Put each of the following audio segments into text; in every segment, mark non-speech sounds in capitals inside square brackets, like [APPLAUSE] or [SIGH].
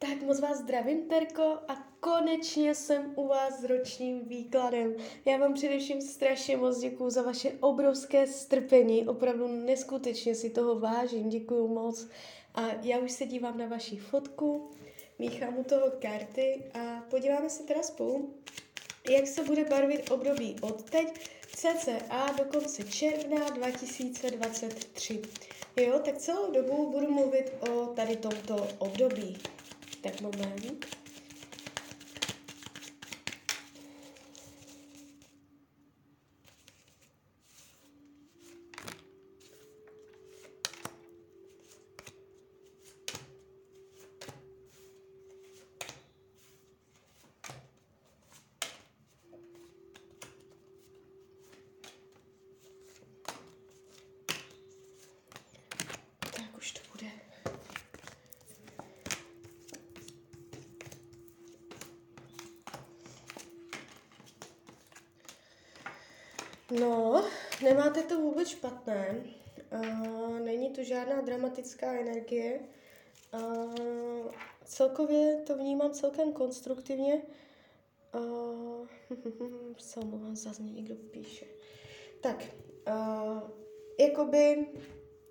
Tak moc vás zdravím, Terko, a konečně jsem u vás s ročním výkladem. Já vám především strašně moc děkuju za vaše obrovské strpení, opravdu neskutečně si toho vážím, děkuju moc. A já už se dívám na vaši fotku, míchám u toho karty a podíváme se teda spolu, jak se bude barvit období od teď cca do konce června 2023. Jo, tak celou dobu budu mluvit o tady tomto období. Tak moment. Tak už to bude. No, nemáte to vůbec špatné. Uh, není to žádná dramatická energie. Uh, celkově to vnímám celkem konstruktivně. [LAUGHS] Uh, se omlouvám, zase mě někdo píše. Tak, uh, jakoby,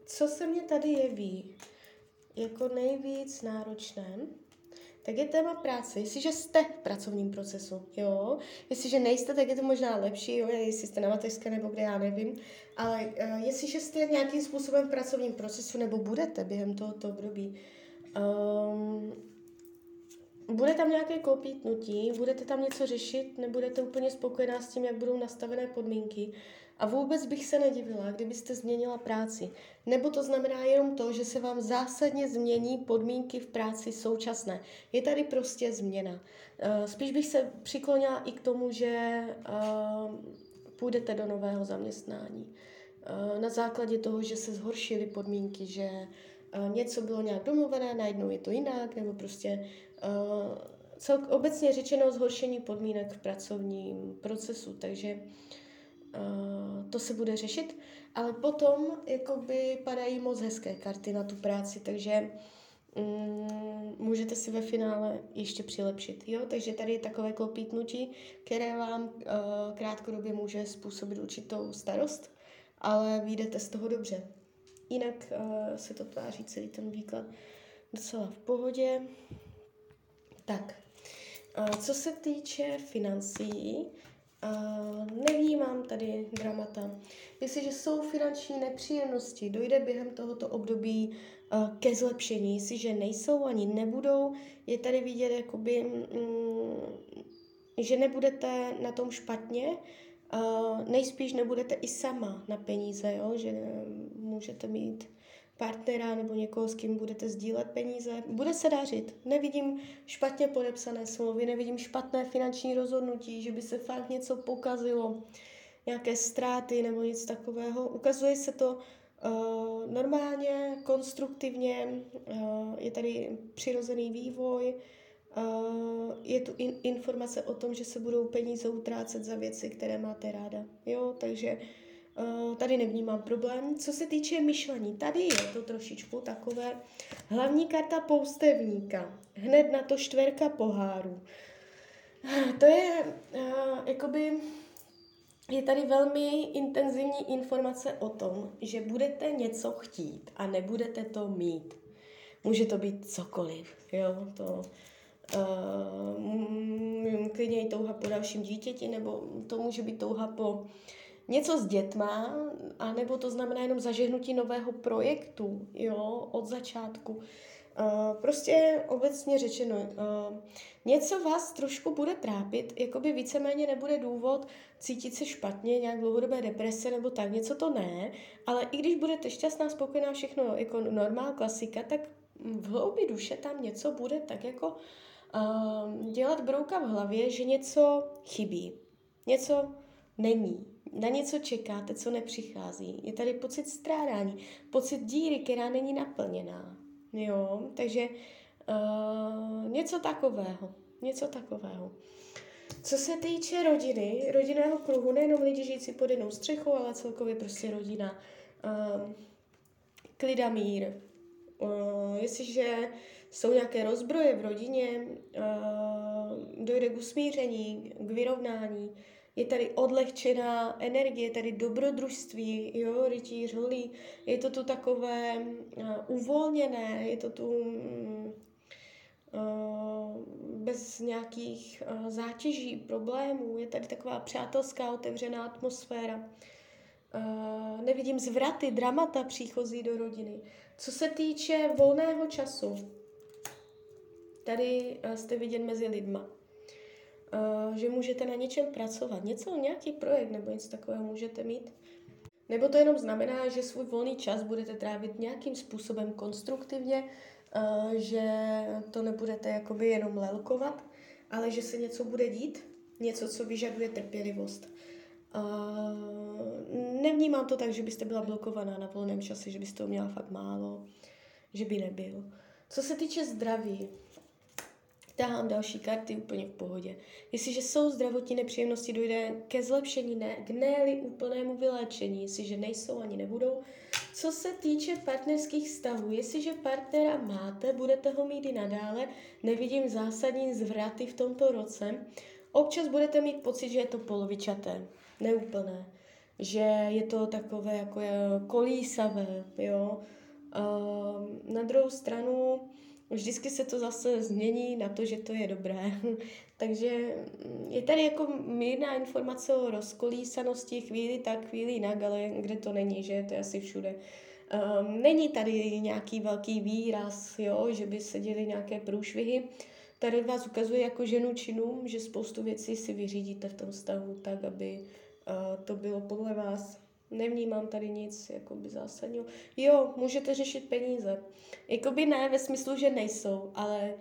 co se mě tady jeví jako nejvíc náročné, tak je téma práce. Jestliže jste v pracovním procesu, jo, jestliže nejste, tak je to možná lepší, jo, jestli jste na mateřské nebo kde, já nevím, ale uh, jestliže jste nějakým způsobem v pracovním procesu nebo budete během tohoto období, um, bude tam nějaké kopítnutí, budete tam něco řešit, nebudete úplně spokojená s tím, jak budou nastavené podmínky, a vůbec bych se nedivila, kdybyste změnila práci. Nebo to znamená jenom to, že se vám zásadně změní podmínky v práci současné. Je tady prostě změna. Eh, spíš bych se přiklonila i k tomu, že eh, půjdete do nového zaměstnání. Eh, na základě toho, že se zhoršily podmínky, že něco bylo nějak domluvené, najednou je to jinak, nebo prostě cel, obecně řečeno zhoršení podmínek v pracovním procesu. Takže Uh, to se bude řešit, ale potom jakoby padají moc hezké karty na tu práci, takže um, můžete si ve finále ještě přilepšit. Jo? Takže tady je takové klopítnutí, které vám uh, krátkodobě může způsobit určitou starost, ale vyjdete z toho dobře. Jinak uh, se to tváří celý ten výklad docela v pohodě. Tak, uh, co se týče financí, Uh, nevnímám tady dramata. Jestliže jsou finanční nepříjemnosti, dojde během tohoto období uh, ke zlepšení. Jestliže nejsou ani nebudou, je tady vidět, jakoby, mm, že nebudete na tom špatně, uh, nejspíš nebudete i sama na peníze, jo? že můžete mít partnera nebo někoho, s kým budete sdílet peníze. Bude se dařit. Nevidím špatně podepsané smlouvy, nevidím špatné finanční rozhodnutí, že by se fakt něco pokazilo, nějaké ztráty nebo nic takového. Ukazuje se to uh, normálně, konstruktivně, uh, je tady přirozený vývoj, je tu in- informace o tom, že se budou peníze utrácet za věci, které máte ráda. Jo, takže tady nevnímám problém. Co se týče myšlení, tady je to trošičku takové. Hlavní karta poustevníka, hned na to čtverka poháru. To je jakoby, je tady velmi intenzivní informace o tom, že budete něco chtít a nebudete to mít. Může to být cokoliv, jo, to uh, klidně i touha po dalším dítěti, nebo to může být touha po něco s dětma, anebo to znamená jenom zažehnutí nového projektu, jo, od začátku. Uh, prostě obecně řečeno, uh, něco vás trošku bude trápit, jakoby víceméně nebude důvod cítit se špatně, nějak dlouhodobé deprese nebo tak, něco to ne, ale i když budete šťastná, spokojená, všechno jako normál, klasika, tak v hloubi duše tam něco bude tak jako uh, dělat brouka v hlavě, že něco chybí, něco není, na něco čekáte, co nepřichází. Je tady pocit strádání, pocit díry, která není naplněná. Jo, takže uh, něco takového, něco takového. Co se týče rodiny, rodinného kruhu, nejenom lidi žijící pod jednou střechou, ale celkově prostě rodina, uh, klid a mír. Uh, jestliže jsou nějaké rozbroje v rodině, dojde k usmíření, k vyrovnání, je tady odlehčená energie, tady dobrodružství, jo, rytíř holí, je to tu takové uvolněné, je to tu bez nějakých zátěží, problémů, je tady taková přátelská, otevřená atmosféra. Nevidím zvraty, dramata příchozí do rodiny. Co se týče volného času, tady uh, jste vidět mezi lidma že můžete na něčem pracovat. Něco, nějaký projekt nebo něco takového můžete mít. Nebo to jenom znamená, že svůj volný čas budete trávit nějakým způsobem konstruktivně, že to nebudete jakoby jenom lelkovat, ale že se něco bude dít, něco, co vyžaduje trpělivost. Nevnímám to tak, že byste byla blokovaná na volném čase, že byste to měla fakt málo, že by nebyl. Co se týče zdraví, tahám další karty úplně v pohodě. Jestliže jsou zdravotní nepříjemnosti, dojde ke zlepšení, ne, k ne úplnému vyléčení, jestliže nejsou ani nebudou. Co se týče partnerských vztahů, jestliže partnera máte, budete ho mít i nadále, nevidím zásadní zvraty v tomto roce. Občas budete mít pocit, že je to polovičaté, neúplné, že je to takové jako kolísavé, jo. Uh, na druhou stranu vždycky se to zase změní na to, že to je dobré. [LAUGHS] Takže je tady jako mírná informace o rozkolísanosti, chvíli tak, chvíli jinak, ale kde to není, že to je asi všude. Um, není tady nějaký velký výraz, jo, že by se děly nějaké průšvihy. Tady vás ukazuje jako ženu činům, že spoustu věcí si vyřídíte v tom stavu tak, aby uh, to bylo podle vás Nevnímám tady nic jakoby zásadního. Jo, můžete řešit peníze. Jakoby ne ve smyslu, že nejsou, ale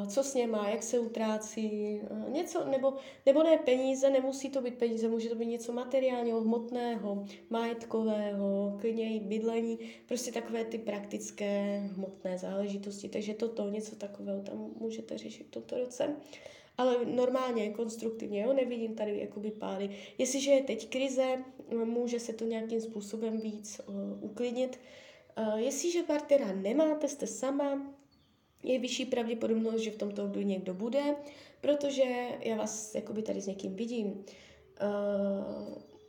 uh, co s něma, jak se utrácí, uh, něco, nebo, nebo ne peníze, nemusí to být peníze, může to být něco materiálního, hmotného, majetkového, klidně i bydlení, prostě takové ty praktické hmotné záležitosti. Takže toto, něco takového tam můžete řešit v tomto roce. Uh, ale normálně, konstruktivně, jo, nevidím tady jakoby pády. Jestliže je teď krize, může se to nějakým způsobem víc uh, uklidnit. Uh, jestliže partnera nemáte, jste sama, je vyšší pravděpodobnost, že v tomto období někdo bude, protože já vás jakoby tady s někým vidím. Uh,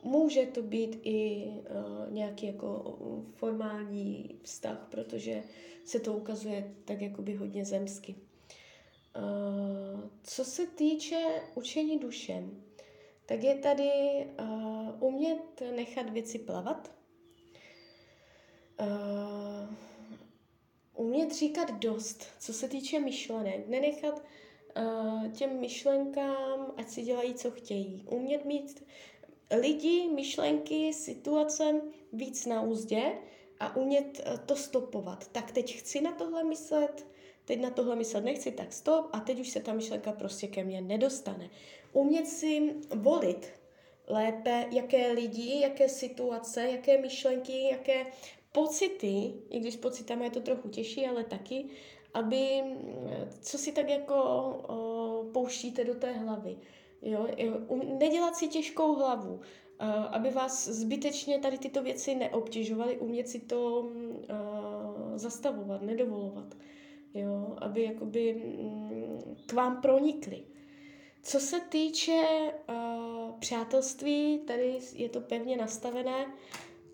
může to být i uh, nějaký jako formální vztah, protože se to ukazuje tak jakoby hodně zemsky. Uh, co se týče učení dušem, tak je tady uh, umět nechat věci plavat, uh, umět říkat dost, co se týče myšlenek, nenechat uh, těm myšlenkám, ať si dělají, co chtějí. Umět mít lidi, myšlenky, situace víc na úzdě a umět to stopovat. Tak teď chci na tohle myslet, teď na tohle myslet nechci, tak stop a teď už se ta myšlenka prostě ke mně nedostane. Umět si volit lépe, jaké lidi, jaké situace, jaké myšlenky, jaké pocity, i když s pocitami je to trochu těžší, ale taky, aby, co si tak jako o, pouštíte do té hlavy. Jo? Um, nedělat si těžkou hlavu, aby vás zbytečně tady tyto věci neobtěžovaly, umět si to uh, zastavovat, nedovolovat jo, aby jakoby mm, k vám pronikly. Co se týče uh, přátelství, tady je to pevně nastavené,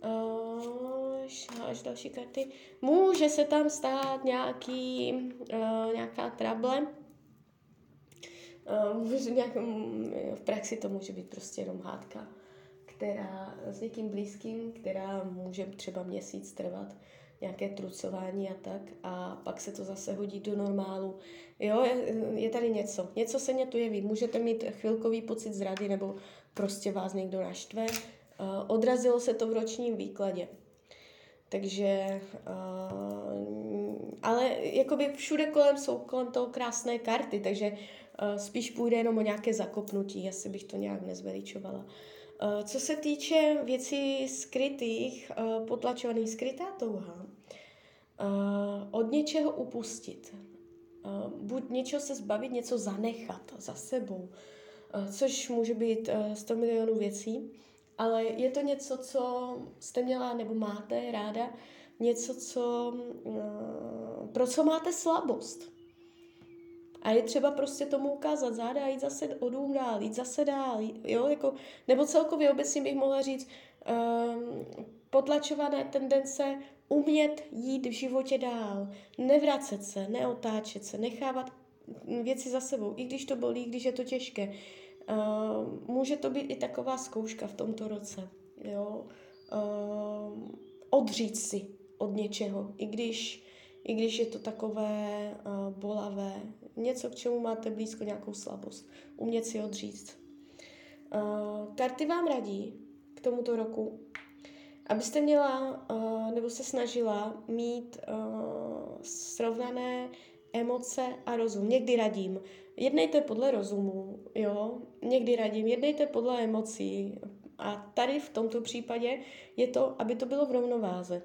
uh, až další karty, může se tam stát nějaký, uh, nějaká trable, uh, nějak, mm, v praxi to může být prostě jenom hádka, která s někým blízkým, která může třeba měsíc trvat nějaké trucování a tak a pak se to zase hodí do normálu. Jo, je, je tady něco. Něco se mě tu jeví. Můžete mít chvilkový pocit zrady nebo prostě vás někdo naštve. Uh, odrazilo se to v ročním výkladě. Takže, uh, ale jakoby všude kolem jsou kolem toho krásné karty, takže uh, spíš půjde jenom o nějaké zakopnutí, asi bych to nějak nezveličovala. Eh, co se týče věcí skrytých, eh, potlačovaných, skrytá touha, eh, od něčeho upustit, buď něčeho se zbavit, něco zanechat za sebou, což může být 100 milionů věcí, ale je to něco, co jste měla nebo máte ráda, něco, co pro co máte slabost. A je třeba prostě tomu ukázat záda jít zase o dům dál, jít zase dál, jo, jako, nebo celkově obecně bych mohla říct, um, potlačované tendence umět jít v životě dál, nevracet se, neotáčet se, nechávat věci za sebou, i když to bolí, když je to těžké. Uh, může to být i taková zkouška v tomto roce, jo. Uh, odřít si od něčeho, i když, i když je to takové uh, bolavé, něco, k čemu máte blízko nějakou slabost, umět si odříct. Uh, karty vám radí k tomuto roku, abyste měla uh, nebo se snažila mít uh, srovnané emoce a rozum. Někdy radím, jednejte podle rozumu, jo, někdy radím, jednejte podle emocí. A tady v tomto případě je to, aby to bylo v rovnováze.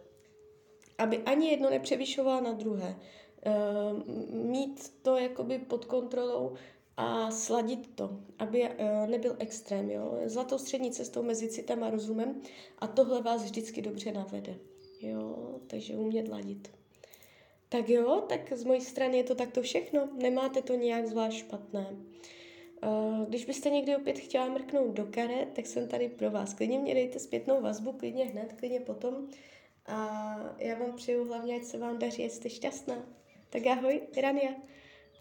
Aby ani jedno nepřevyšovalo na druhé. Uh, mít to jakoby pod kontrolou a sladit to, aby uh, nebyl extrém. Jo? Zlatou střední cestou mezi citem a rozumem a tohle vás vždycky dobře navede. Jo? Takže umět ladit. Tak jo, tak z mojí strany je to takto všechno. Nemáte to nějak zvlášť špatné. Uh, když byste někdy opět chtěla mrknout do karet, tak jsem tady pro vás. Klidně mě dejte zpětnou vazbu, klidně hned, klidně potom. A já vám přeju hlavně, ať se vám daří, ať jste šťastná. Tak ahoj, Rania.